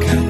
가까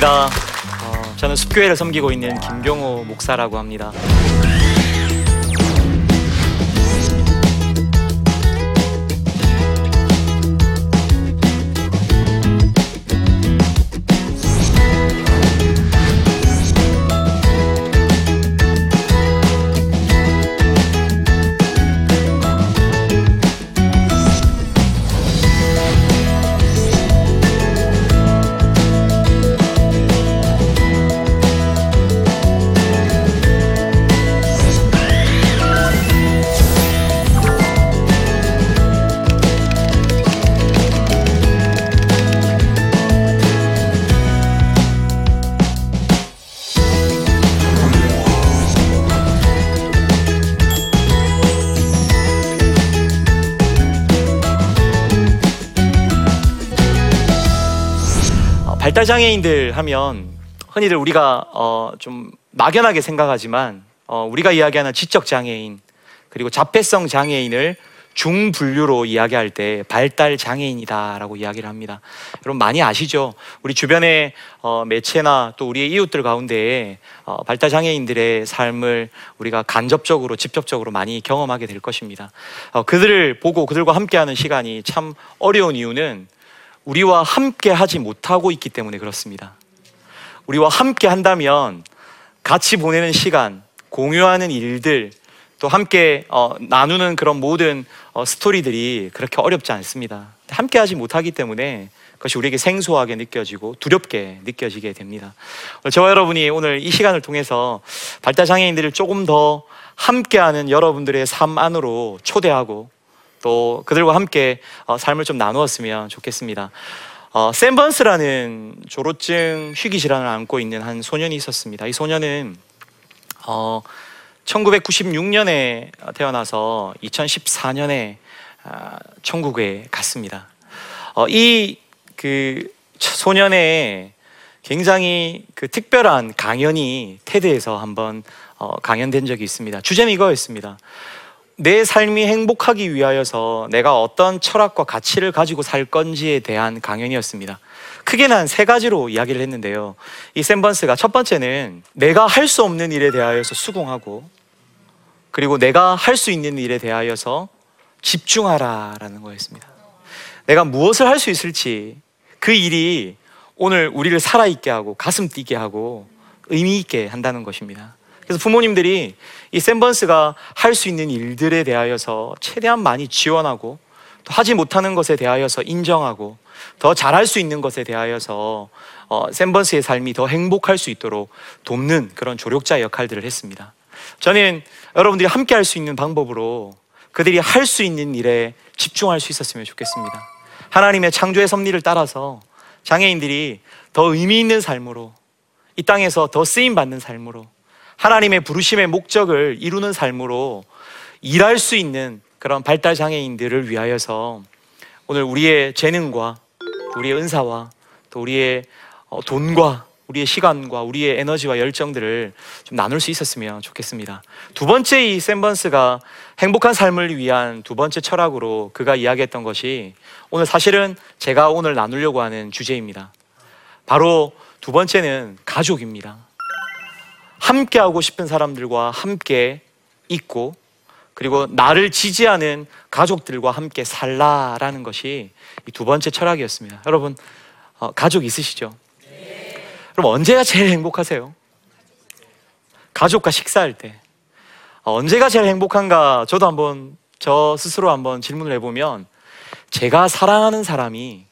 반갑습니다. 어, 저는 숲교회를 섬기고 있는 김경호 목사라고 합니다. 발달 장애인들 하면 흔히들 우리가 어, 좀 막연하게 생각하지만 어, 우리가 이야기하는 지적 장애인 그리고 자폐성 장애인을 중분류로 이야기할 때 발달 장애인이다라고 이야기를 합니다. 여러분 많이 아시죠? 우리 주변의 어, 매체나 또 우리의 이웃들 가운데 어, 발달 장애인들의 삶을 우리가 간접적으로 직접적으로 많이 경험하게 될 것입니다. 어, 그들을 보고 그들과 함께하는 시간이 참 어려운 이유는 우리와 함께 하지 못하고 있기 때문에 그렇습니다. 우리와 함께 한다면 같이 보내는 시간, 공유하는 일들, 또 함께 어, 나누는 그런 모든 어, 스토리들이 그렇게 어렵지 않습니다. 함께 하지 못하기 때문에 그것이 우리에게 생소하게 느껴지고 두렵게 느껴지게 됩니다. 저와 여러분이 오늘 이 시간을 통해서 발달 장애인들을 조금 더 함께하는 여러분들의 삶 안으로 초대하고 또 그들과 함께 어, 삶을 좀 나누었으면 좋겠습니다. 어, 샌번스라는 조로증 희귀 질환을 안고 있는 한 소년이 있었습니다. 이 소년은 어, 1996년에 태어나서 2014년에 아, 천국에 갔습니다. 어, 이그 소년의 굉장히 그 특별한 강연이 테드에서 한번 어, 강연된 적이 있습니다. 주제는 이거였습니다. 내 삶이 행복하기 위하여서 내가 어떤 철학과 가치를 가지고 살 건지에 대한 강연이었습니다. 크게는 한 세 가지로 이야기를 했는데요. 이 샌번스가 첫 번째는 내가 할 수 없는 일에 대하여서 수긍하고 그리고 내가 할 수 있는 일에 대하여서 집중하라라는 거였습니다. 내가 무엇을 할 수 있을지 그 일이 오늘 우리를 살아있게 하고 가슴 뛰게 하고 의미 있게 한다는 것입니다. 그래서 부모님들이 이 샌번스가 할 수 있는 일들에 대하여서 최대한 많이 지원하고 또 하지 못하는 것에 대하여서 인정하고 더 잘할 수 있는 것에 대하여서 어, 샌번스의 삶이 더 행복할 수 있도록 돕는 그런 조력자 역할들을 했습니다. 저는 여러분들이 함께 할 수 있는 방법으로 그들이 할 수 있는 일에 집중할 수 있었으면 좋겠습니다. 하나님의 창조의 섭리를 따라서 장애인들이 더 의미 있는 삶으로 이 땅에서 더 쓰임 받는 삶으로 하나님의 부르심의 목적을 이루는 삶으로 일할 수 있는 그런 발달 장애인들을 위하여서 오늘 우리의 재능과 우리의 은사와 또 우리의 어, 돈과 우리의 시간과 우리의 에너지와 열정들을 좀 나눌 수 있었으면 좋겠습니다. 두 번째 이 샌번스가 행복한 삶을 위한 두 번째 철학으로 그가 이야기했던 것이 오늘 사실은 제가 오늘 나누려고 하는 주제입니다. 바로 두 번째는 가족입니다. 함께 하고 싶은 사람들과 함께 있고 그리고 나를 지지하는 가족들과 함께 살라라는 것이 이두 번째 철학이었습니다. 여러분 어, 가족 있으시죠? 그럼 언제가 제일 행복하세요? 가족과 식사할 때 어, 언제가 제일 행복한가? 저도 한번 저 스스로 한번 질문을 해보면 제가 사랑하는 사람이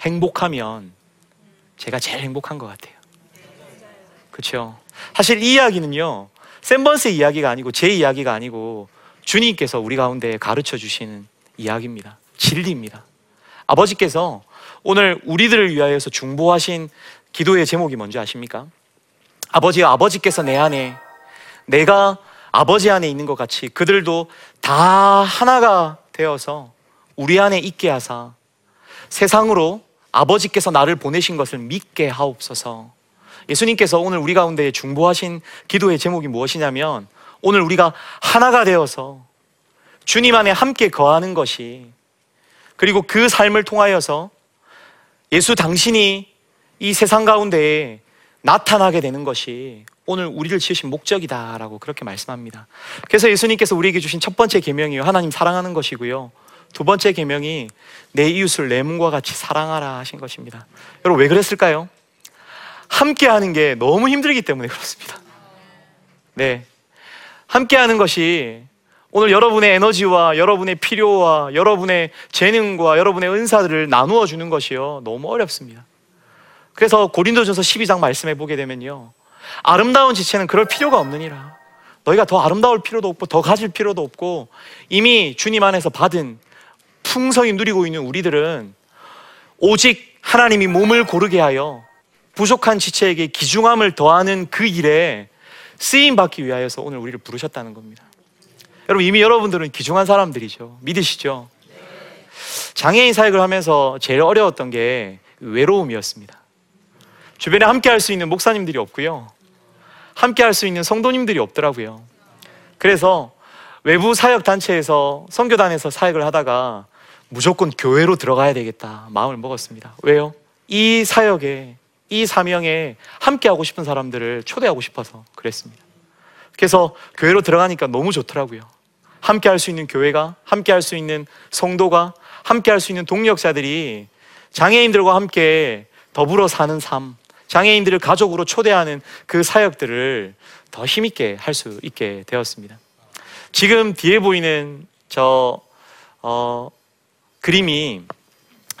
행복하면 제가 제일 행복한 것 같아요. 그렇죠? 사실 이 이야기는요 샌번스의 이야기가 아니고 제 이야기가 아니고 주님께서 우리 가운데 가르쳐 주시는 이야기입니다. 진리입니다. 아버지께서 오늘 우리들을 위하여서 중보하신 기도의 제목이 뭔지 아십니까? 아버지, 아버지께서 내 안에 내가 아버지 안에 있는 것 같이 그들도 다 하나가 되어서 우리 안에 있게 하사 세상으로 아버지께서 나를 보내신 것을 믿게 하옵소서. 예수님께서 오늘 우리 가운데 중보하신 기도의 제목이 무엇이냐면 오늘 우리가 하나가 되어서 주님 안에 함께 거하는 것이 그리고 그 삶을 통하여서 예수 당신이 이 세상 가운데에 나타나게 되는 것이 오늘 우리를 지으신 목적이다라고 그렇게 말씀합니다. 그래서 예수님께서 우리에게 주신 첫 번째 계명이요 하나님 사랑하는 것이고요. 두 번째 계명이 내 이웃을 내 몸과 같이 사랑하라 하신 것입니다. 여러분 왜 그랬을까요? 함께 하는 게 너무 힘들기 때문에 그렇습니다. 네. 함께 하는 것이 오늘 여러분의 에너지와 여러분의 필요와 여러분의 재능과 여러분의 은사들을 나누어 주는 것이요. 너무 어렵습니다. 그래서 고린도전서 12장 말씀해 보게 되면요. 아름다운 지체는 그럴 필요가 없느니라. 너희가 더 아름다울 필요도 없고 더 가질 필요도 없고 이미 주님 안에서 받은 풍성히 누리고 있는 우리들은 오직 하나님이 몸을 고르게 하여 부족한 지체에게 기중함을 더하는 그 일에 쓰임 받기 위하여서 오늘 우리를 부르셨다는 겁니다. 여러분 이미 여러분들은 기중한 사람들이죠. 믿으시죠? 장애인 사역을 하면서 제일 어려웠던 게 외로움이었습니다. 주변에 함께 할 수 있는 목사님들이 없고요. 함께 할 수 있는 성도님들이 없더라고요. 그래서 외부 사역 단체에서 선교단에서 사역을 하다가 무조건 교회로 들어가야 되겠다 마음을 먹었습니다. 왜요? 이 사역에 이 사명에 함께 하고 싶은 사람들을 초대하고 싶어서 그랬습니다. 그래서 교회로 들어가니까 너무 좋더라고요. 함께 할 수 있는 교회가, 함께 할 수 있는 성도가, 함께 할 수 있는 동력자들이 장애인들과 함께 더불어 사는 삶, 장애인들을 가족으로 초대하는 그 사역들을 더 힘있게 할 수 있게 되었습니다. 지금 뒤에 보이는 저, 어, 그림이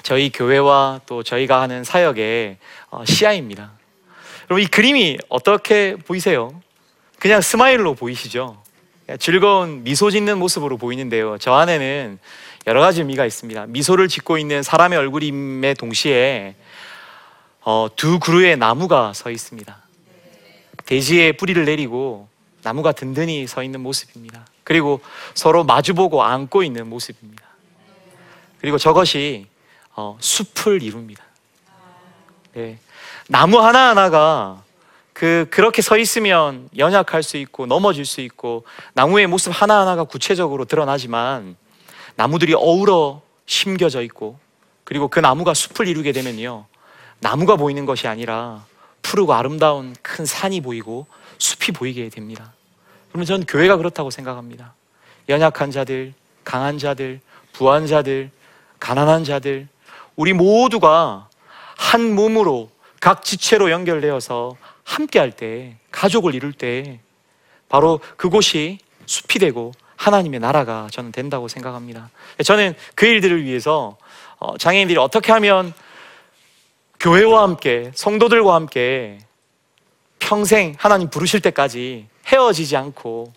저희 교회와 또 저희가 하는 사역의 어, 시야입니다. 여러분, 이 그림이 어떻게 보이세요? 그냥 스마일로 보이시죠? 즐거운 미소 짓는 모습으로 보이는데요. 저 안에는 여러 가지 의미가 있습니다. 미소를 짓고 있는 사람의 얼굴임에 동시에 어, 두 그루의 나무가 서 있습니다. 대지에 뿌리를 내리고 나무가 든든히 서 있는 모습입니다. 그리고 서로 마주보고 안고 있는 모습입니다. 그리고 저것이 어, 숲을 이룹니다. 네. 나무 하나하나가 그 그렇게 서 있으면 연약할 수 있고 넘어질 수 있고 나무의 모습 하나하나가 구체적으로 드러나지만 나무들이 어우러 심겨져 있고 그리고 그 나무가 숲을 이루게 되면요. 나무가 보이는 것이 아니라 푸르고 아름다운 큰 산이 보이고 숲이 보이게 됩니다. 그러면 저는 교회가 그렇다고 생각합니다. 연약한 자들, 강한 자들, 부한 자들, 가난한 자들, 우리 모두가 한 몸으로 각 지체로 연결되어서 함께 할 때, 가족을 이룰 때, 바로 그곳이 숲이 되고 하나님의 나라가 저는 된다고 생각합니다. 저는 그 일들을 위해서 어, 장애인들이 어떻게 하면 교회와 함께, 성도들과 함께 평생 하나님 부르실 때까지 헤어지지 않고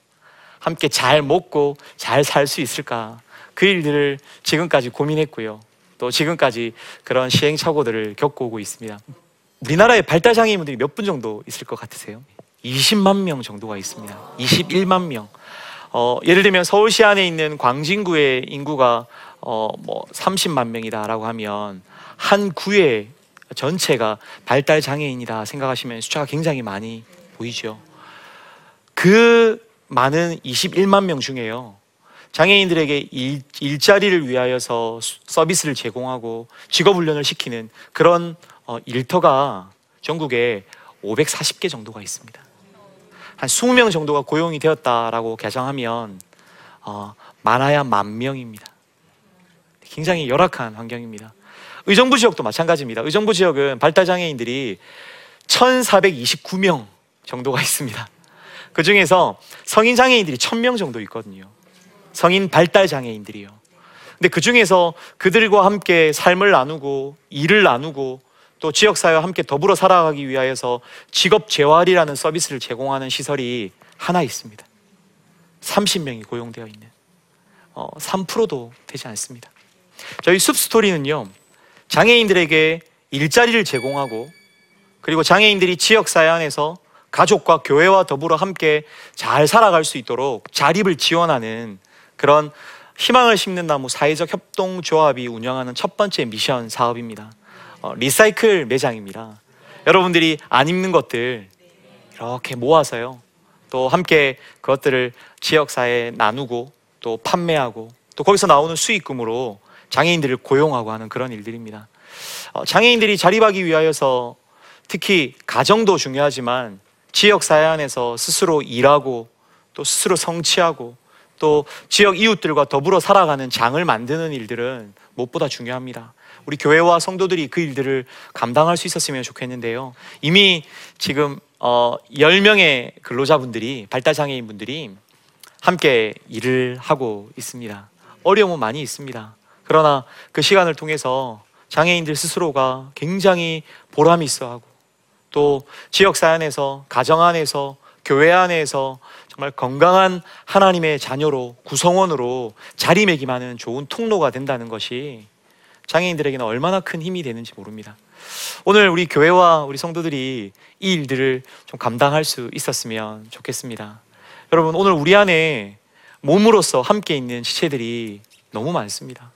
함께 잘 먹고 잘 살 수 있을까? 그 일들을 지금까지 고민했고요. 또 지금까지 그런 시행착오들을 겪어오고 있습니다. 우리나라에 발달장애인분들이 몇 분 정도 있을 것 같으세요? 20만 명 정도가 있습니다. 21만 명. 어, 예를 들면 서울시 안에 있는 광진구의 인구가 어, 뭐 30만 명이다라고 하면 한 구의 전체가 발달 장애인이다 생각하시면 숫자가 굉장히 많이 보이죠. 그 많은 21만 명 중에요. 장애인들에게 일, 일자리를 위하여서 수- 서비스를 제공하고 직업 훈련을 시키는 그런 어, 일터가 전국에 540개 정도가 있습니다. 한 20명 정도가 고용이 되었다라고 가정하면 어, 많아야 만 명입니다. 굉장히 열악한 환경입니다. 의정부 지역도 마찬가지입니다. 의정부 지역은 발달 장애인들이 1,429명 정도가 있습니다. 그 중에서 성인 장애인들이 1,000명 정도 있거든요. 성인 발달 장애인들이요. 근데 그 중에서 그들과 함께 삶을 나누고 일을 나누고 또 지역 사회와 함께 더불어 살아가기 위하여서 직업 재활이라는 서비스를 제공하는 시설이 하나 있습니다. 30명이 고용되어 있는 어, 3%도 되지 않습니다. 저희 숲스토리는요 장애인들에게 일자리를 제공하고 그리고 장애인들이 지역사회 안에서 가족과 교회와 더불어 함께 잘 살아갈 수 있도록 자립을 지원하는 그런 희망을 심는 나무 사회적 협동조합이 운영하는 첫 번째 미션 사업입니다. 어, 리사이클 매장입니다. 여러분들이 안 입는 것들 이렇게 모아서요. 또 함께 그것들을 지역사회에 나누고 또 판매하고 또 거기서 나오는 수익금으로 장애인들을 고용하고 하는 그런 일들입니다. 어, 장애인들이 자립하기 위하여서 특히 가정도 중요하지만 지역 사회 안에서 스스로 일하고 또 스스로 성취하고 또 지역 이웃들과 더불어 살아가는 장을 만드는 일들은 무엇보다 중요합니다. 우리 교회와 성도들이 그 일들을 감당할 수 있었으면 좋겠는데요. 이미 지금 어 10명의 근로자분들이 발달 장애인 분들이 함께 일을 하고 있습니다. 어려움은 많이 있습니다. 그러나 그 시간을 통해서 장애인들 스스로가 굉장히 보람 있어 하고 또 지역 사안에서 가정 안에서 교회 안에서 정말 건강한 하나님의 자녀로 구성원으로 자리매김하는 좋은 통로가 된다는 것이 장애인들에게는 얼마나 큰 힘이 되는지 모릅니다. 오늘 우리 교회와 우리 성도들이 이 일들을 좀 감당할 수 있었으면 좋겠습니다. 여러분 오늘 우리 안에 몸으로서 함께 있는 지체들이 너무 많습니다.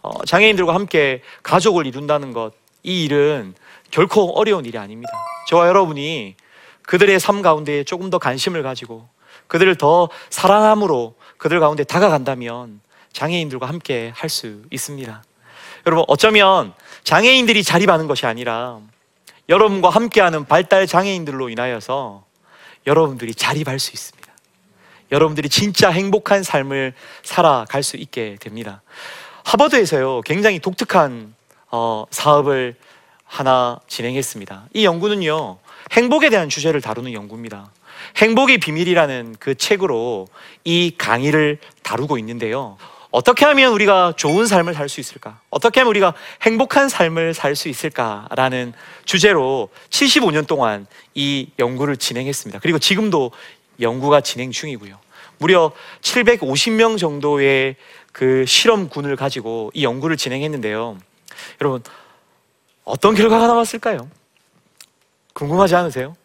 어, 장애인들과 함께 가족을 이룬다는 것, 이 일은 결코 어려운 일이 아닙니다. 저와 여러분이 그들의 삶 가운데 조금 더 관심을 가지고 그들을 더 사랑함으로 그들 가운데 다가간다면 장애인들과 함께 할 수 있습니다. 여러분, 어쩌면 장애인들이 자립하는 것이 아니라 여러분과 함께하는 발달 장애인들로 인하여서 여러분들이 자립할 수 있습니다. 여러분들이 진짜 행복한 삶을 살아갈 수 있게 됩니다. 하버드에서요, 굉장히 독특한 어, 사업을 하나 진행했습니다. 이 연구는요, 행복에 대한 주제를 다루는 연구입니다. 행복의 비밀이라는 그 책으로 이 강의를 다루고 있는데요. 어떻게 하면 우리가 좋은 삶을 살 수 있을까? 어떻게 하면 우리가 행복한 삶을 살 수 있을까라는 주제로 75년 동안 이 연구를 진행했습니다. 그리고 지금도 연구가 진행 중이고요. 무려 750명 정도의 그 실험군을 가지고 이 연구를 진행했는데요. 여러분, 어떤 결과가 나왔을까요? 궁금하지 않으세요?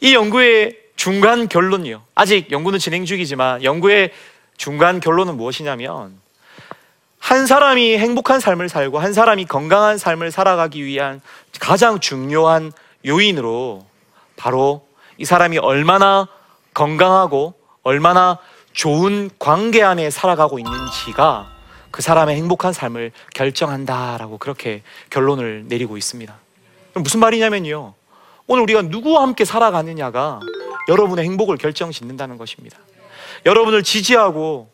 이 연구의 중간 결론이요. 아직 연구는 진행 중이지만 연구의 중간 결론은 무엇이냐면 한 사람이 행복한 삶을 살고 한 사람이 건강한 삶을 살아가기 위한 가장 중요한 요인으로 바로 이 사람이 얼마나 건강하고 얼마나 좋은 관계 안에 살아가고 있는지가 그 사람의 행복한 삶을 결정한다라고 그렇게 결론을 내리고 있습니다. 무슨 말이냐면요. 오늘 우리가 누구와 함께 살아가느냐가 여러분의 행복을 결정 짓는다는 것입니다. 여러분을 지지하고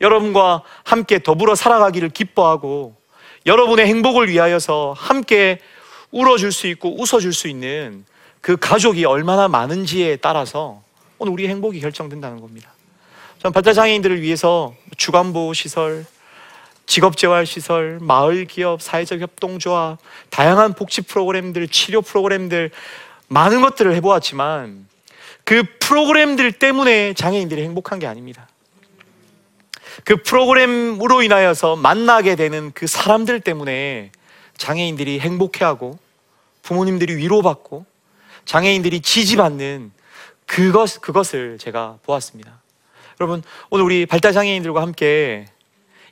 여러분과 함께 더불어 살아가기를 기뻐하고 여러분의 행복을 위하여서 함께 울어줄 수 있고 웃어줄 수 있는 그 가족이 얼마나 많은지에 따라서 오늘 우리의 행복이 결정된다는 겁니다. 전 발달장애인들을 위해서 주간보호 시설, 직업재활시설, 마을 기업, 사회적 협동조합, 다양한 복지 프로그램들, 치료 프로그램들 많은 것들을 해보았지만 그 프로그램들 때문에 장애인들이 행복한 게 아닙니다. 그 프로그램으로 인하여서 만나게 되는 그 사람들 때문에 장애인들이 행복해하고 부모님들이 위로받고 장애인들이 지지받는 그것, 그것을 제가 보았습니다. 여러분, 오늘 우리 발달장애인들과 함께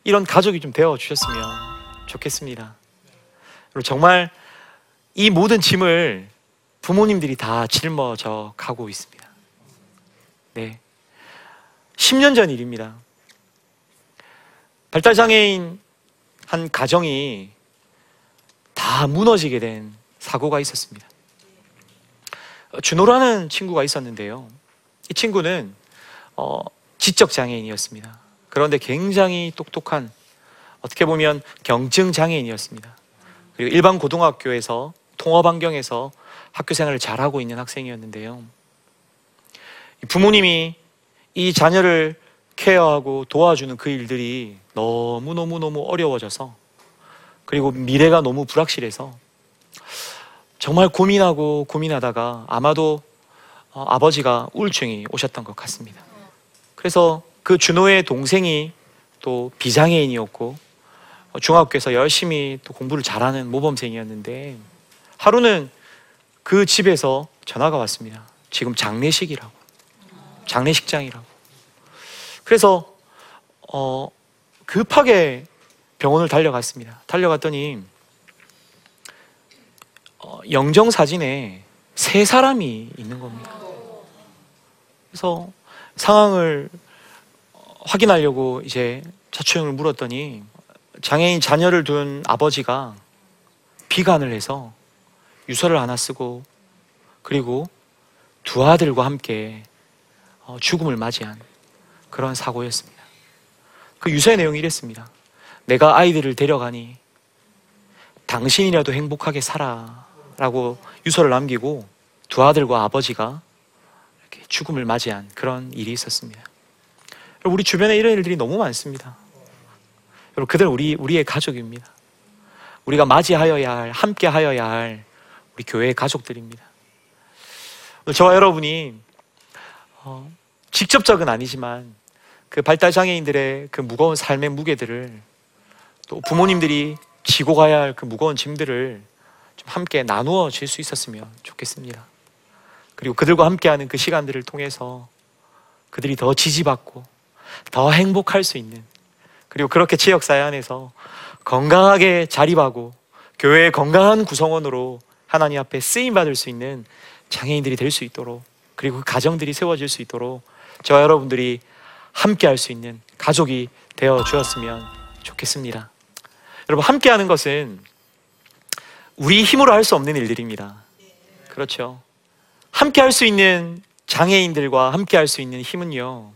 이런 가족이 좀 되어 주셨으면 좋겠습니다. 정말 이 모든 짐을 부모님들이 다 짊어져 가고 있습니다. 네. 10년 전 일입니다. 발달장애인 한 가정이 다 무너지게 된 사고가 있었습니다. 준호라는 친구가 있었는데요. 이 친구는 어, 지적 장애인이었습니다. 그런데 굉장히 똑똑한 어떻게 보면 경증 장애인이었습니다. 그리고 일반 고등학교에서 통합 환경에서 학교 생활을 잘하고 있는 학생이었는데요. 부모님이 이 자녀를 케어하고 도와주는 그 일들이 너무너무너무 어려워져서 그리고 미래가 너무 불확실해서 정말 고민하고 고민하다가 아마도 어, 아버지가 우울증이 오셨던 것 같습니다. 그래서 그 준호의 동생이 또 비장애인이었고 어, 중학교에서 열심히 또 공부를 잘하는 모범생이었는데 하루는 그 집에서 전화가 왔습니다. 지금 장례식이라고. 장례식장이라고. 그래서 어, 급하게 병원을 달려갔습니다. 달려갔더니 어, 영정 사진에 세 사람이 있는 겁니다. 그래서 상황을 어, 확인하려고 이제 자초형을 물었더니 장애인 자녀를 둔 아버지가 비관을 해서 유서를 하나 쓰고 그리고 두 아들과 함께 어, 죽음을 맞이한 그런 사고였습니다. 그 유서의 내용이 이랬습니다. 내가 아이들을 데려가니 당신이라도 행복하게 살아 라고 유서를 남기고 두 아들과 아버지가 이렇게 죽음을 맞이한 그런 일이 있었습니다. 우리 주변에 이런 일들이 너무 많습니다. 여러분, 그들 우리, 우리의 가족입니다. 우리가 맞이하여야 할, 함께 하여야 할 우리 교회의 가족들입니다. 저와 여러분이 어, 직접적은 아니지만 그 발달 장애인들의 그 무거운 삶의 무게들을 또 부모님들이 지고 가야 할 그 무거운 짐들을 좀 함께 나누어 질 수 있었으면 좋겠습니다. 그리고 그들과 함께하는 그 시간들을 통해서 그들이 더 지지받고 더 행복할 수 있는 그리고 그렇게 지역 사회 안에서 건강하게 자립하고 교회의 건강한 구성원으로 하나님 앞에 쓰임 받을 수 있는 장애인들이 될 수 있도록 그리고 그 가정들이 세워질 수 있도록 저와 여러분들이 함께 할 수 있는 가족이 되어 주었으면 좋겠습니다. 여러분 함께 하는 것은 우리 힘으로 할 수 없는 일들입니다. 그렇죠. 함께 할 수 있는 장애인들과 함께 할 수 있는 힘은요.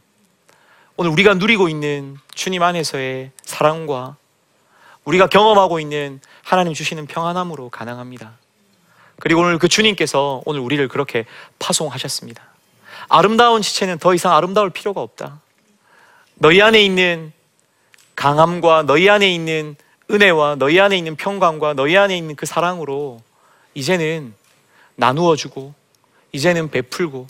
오늘 우리가 누리고 있는 주님 안에서의 사랑과 우리가 경험하고 있는 하나님 주시는 평안함으로 가능합니다. 그리고 오늘 그 주님께서 오늘 우리를 그렇게 파송하셨습니다. 아름다운 지체는 더 이상 아름다울 필요가 없다. 너희 안에 있는 강함과 너희 안에 있는 은혜와 너희 안에 있는 평강과 너희 안에 있는 그 사랑으로 이제는 나누어 주고 이제는 베풀고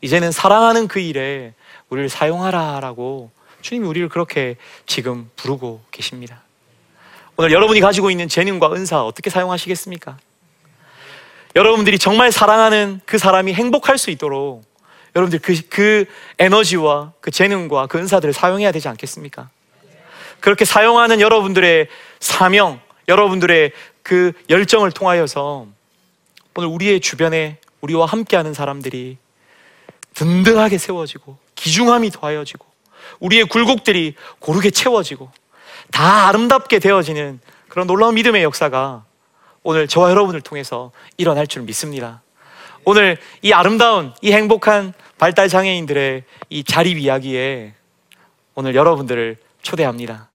이제는 사랑하는 그 일에 우리를 사용하라라고 주님이 우리를 그렇게 지금 부르고 계십니다. 오늘 여러분이 가지고 있는 재능과 은사 어떻게 사용하시겠습니까? 여러분들이 정말 사랑하는 그 사람이 행복할 수 있도록 여러분들 그, 그 에너지와 그 재능과 그 은사들을 사용해야 되지 않겠습니까? 그렇게 사용하는 여러분들의 사명, 여러분들의 그 열정을 통하여서 오늘 우리의 주변에 우리와 함께하는 사람들이 든든하게 세워지고 기중함이 더하여지고 우리의 굴곡들이 고르게 채워지고 다 아름답게 되어지는 그런 놀라운 믿음의 역사가 오늘 저와 여러분을 통해서 일어날 줄 믿습니다. 오늘 이 아름다운 이 행복한 발달 장애인들의 이 자립 이야기에 오늘 여러분들을 초대합니다.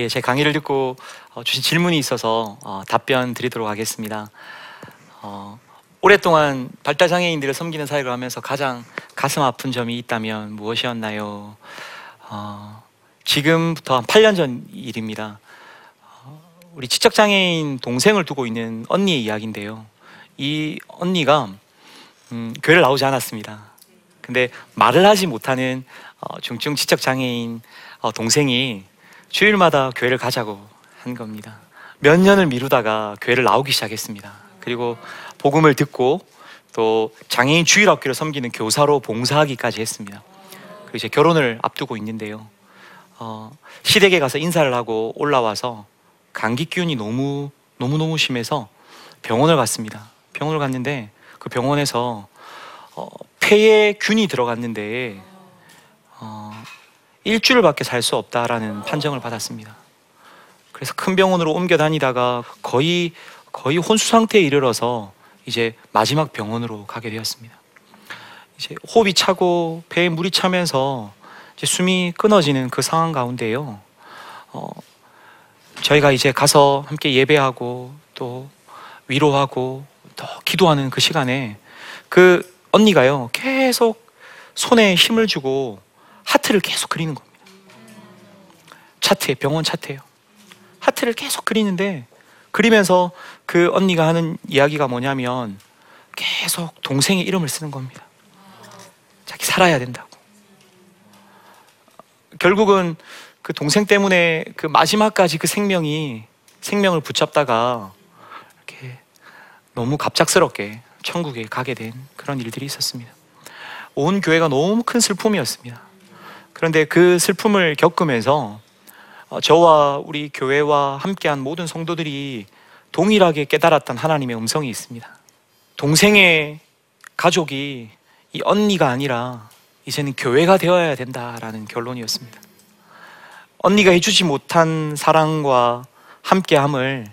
예, 제 강의를 듣고 어, 주신 질문이 있어서 어, 답변 드리도록 하겠습니다. 어, 오랫동안 발달 장애인들을 섬기는 사역을 하면서 가장 가슴 아픈 점이 있다면 무엇이었나요? 어, 지금부터 한 8년 전 일입니다. 어, 우리 지적 장애인 동생을 두고 있는 언니의 이야기인데요. 이 언니가 음, 교회를 나오지 않았습니다. 근데 말을 하지 못하는 어, 중증 지적 장애인 어, 동생이 주일마다 교회를 가자고 한 겁니다. 몇 년을 미루다가 교회를 나오기 시작했습니다. 그리고 복음을 듣고 또 장애인 주일학교를 섬기는 교사로 봉사하기까지 했습니다. 그리고 이제 결혼을 앞두고 있는데요. 어, 시댁에 가서 인사를 하고 올라와서 감기 기운이 너무 너무 너무 심해서 병원을 갔습니다. 병원을 갔는데 그 병원에서 어, 폐에 균이 들어갔는데 어, 일주일밖에 살 수 없다라는 판정을 받았습니다. 그래서 큰 병원으로 옮겨 다니다가 거의 거의 혼수 상태에 이르러서 이제 마지막 병원으로 가게 되었습니다. 이제 호흡이 차고 배에 물이 차면서 숨이 끊어지는 그 상황 가운데요. 어, 저희가 이제 가서 함께 예배하고 또 위로하고 또 기도하는 그 시간에 그 언니가요 계속 손에 힘을 주고 하트를 계속 그리는 겁니다. 차트에 병원 차트에요. 하트를 계속 그리는데 그리면서 그 언니가 하는 이야기가 뭐냐면 계속 동생의 이름을 쓰는 겁니다. 자기 살아야 된다고. 결국은 그 동생 때문에 그 마지막까지 그 생명이 생명을 붙잡다가 이렇게 너무 갑작스럽게 천국에 가게 된 그런 일들이 있었습니다. 온 교회가 너무 큰 슬픔이었습니다. 그런데 그 슬픔을 겪으면서 어, 저와 우리 교회와 함께한 모든 성도들이 동일하게 깨달았던 하나님의 음성이 있습니다. 동생의 가족이 이 언니가 아니라 이제는 교회가 되어야 된다라는 결론이었습니다. 언니가 해주지 못한 사랑과 함께함을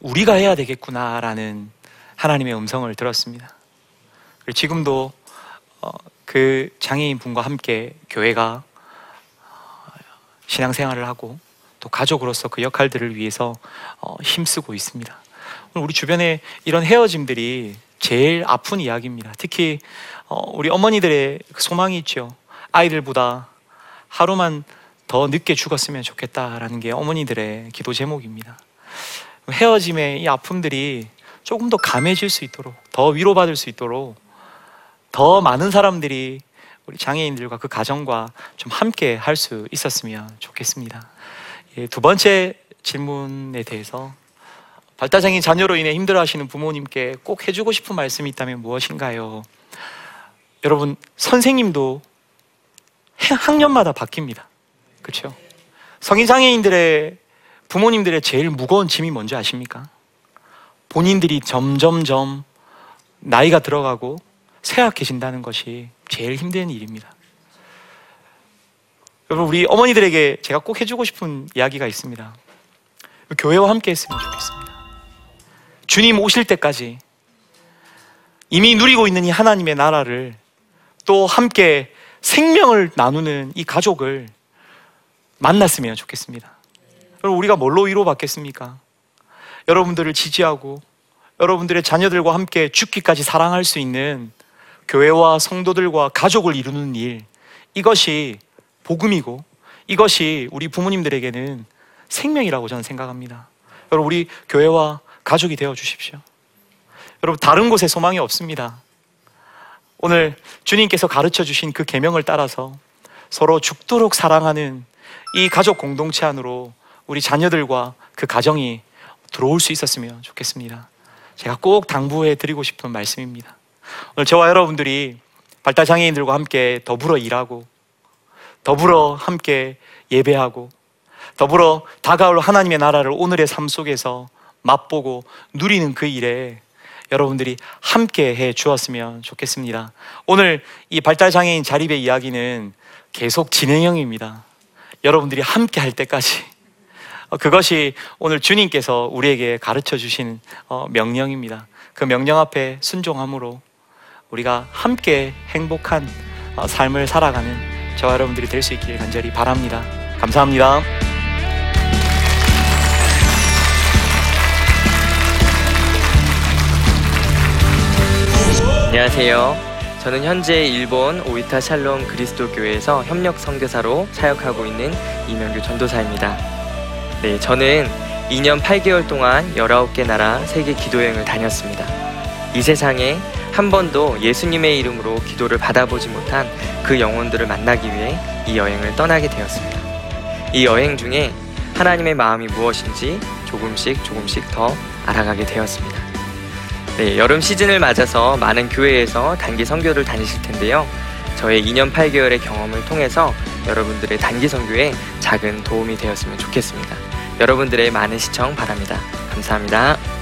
우리가 해야 되겠구나라는 하나님의 음성을 들었습니다. 지금도 어, 그 장애인 분과 함께 교회가 신앙생활을 하고 또 가족으로서 그 역할들을 위해서 어, 힘쓰고 있습니다. 우리 주변에 이런 헤어짐들이 제일 아픈 이야기입니다. 특히 어, 우리 어머니들의 그 소망이 있죠. 아이들보다 하루만 더 늦게 죽었으면 좋겠다라는 게 어머니들의 기도 제목입니다. 헤어짐의 이 아픔들이 조금 더 감해질 수 있도록, 더 위로받을 수 있도록 더 많은 사람들이 우리 장애인들과 그 가정과 좀 함께 할 수 있었으면 좋겠습니다. 예, 두 번째 질문에 대해서 발달장애인 자녀로 인해 힘들어하시는 부모님께 꼭 해주고 싶은 말씀이 있다면 무엇인가요? 여러분 선생님도 학년마다 바뀝니다. 그렇죠? 성인 장애인들의 부모님들의 제일 무거운 짐이 뭔지 아십니까? 본인들이 점점점 나이가 들어가고 쇠약해진다는 것이 제일 힘든 일입니다. 여러분 우리 어머니들에게 제가 꼭 해주고 싶은 이야기가 있습니다. 교회와 함께 했으면 좋겠습니다. 주님 오실 때까지 이미 누리고 있는 이 하나님의 나라를 또 함께 생명을 나누는 이 가족을 만났으면 좋겠습니다. 여러분 우리가 뭘로 위로받겠습니까? 여러분들을 지지하고 여러분들의 자녀들과 함께 죽기까지 사랑할 수 있는 교회와 성도들과 가족을 이루는 일 이것이 복음이고 이것이 우리 부모님들에게는 생명이라고 저는 생각합니다. 여러분 우리 교회와 가족이 되어 주십시오. 여러분 다른 곳에 소망이 없습니다. 오늘 주님께서 가르쳐 주신 그 계명을 따라서 서로 죽도록 사랑하는 이 가족 공동체 안으로 우리 자녀들과 그 가정이 들어올 수 있었으면 좋겠습니다. 제가 꼭 당부해 드리고 싶은 말씀입니다. 오늘 저와 여러분들이 발달 장애인들과 함께 더불어 일하고 더불어 함께 예배하고 더불어 다가올 하나님의 나라를 오늘의 삶 속에서 맛보고 누리는 그 일에 여러분들이 함께 해 주었으면 좋겠습니다. 오늘 이 발달 장애인 자립의 이야기는 계속 진행형입니다. 여러분들이 함께 할 때까지 어, 그것이 오늘 주님께서 우리에게 가르쳐 주신 어, 명령입니다. 그 명령 앞에 순종함으로 우리가 함께 행복한 어, 삶을 살아가는 저와 여러분들이 될 수 있기를 간절히 바랍니다. 감사합니다. 안녕하세요. 저는 현재 일본 오이타 샬롬 그리스도 교회에서 협력 선교사로 사역하고 있는 이명규 전도사입니다. 네, 저는 2년 8개월 동안 19개 나라 세계 기도 여행을 다녔습니다. 이 세상에 한 번도 예수님의 이름으로 기도를 받아보지 못한 그 영혼들을 만나기 위해 이 여행을 떠나게 되었습니다. 이 여행 중에 하나님의 마음이 무엇인지 조금씩 조금씩 더 알아가게 되었습니다. 네, 여름 시즌을 맞아서 많은 교회에서 단기 선교를 다니실 텐데요. 저의 2년 8개월의 경험을 통해서 여러분들의 단기 선교에 작은 도움이 되었으면 좋겠습니다. 여러분들의 많은 시청 바랍니다. 감사합니다.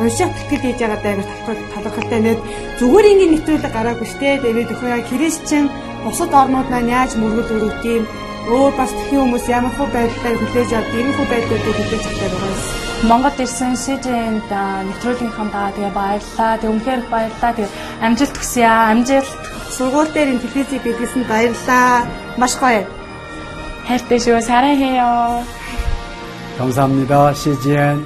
уншаад тэтгэл хийж байгаа даа талархалтай нэг зүгээр ингээд нэвтрүүлэг гараагүй штэ тэгээд өхөө яг христчэн бусад орнууд маань яаж мөргөл өрөвд юм өөр бас тхэн хүмүүс ямар хөө байдлаар хүлээж авд ийм хөө байдлуудыг хүлээж авдаг байгаа юм. Монгол ирсэн СЖН-д нэвтрүүлгийнхаа даа тэгээ баярлаа. Тэг үнхээр баярлаа. Тэг амжилт хүсье аа. Амжилт. Сургууль дээр энэ телевизийг бидлсэн баярлаа. Маш гоё. хайртай шүү. 사랑해요. 감사합니다. CGN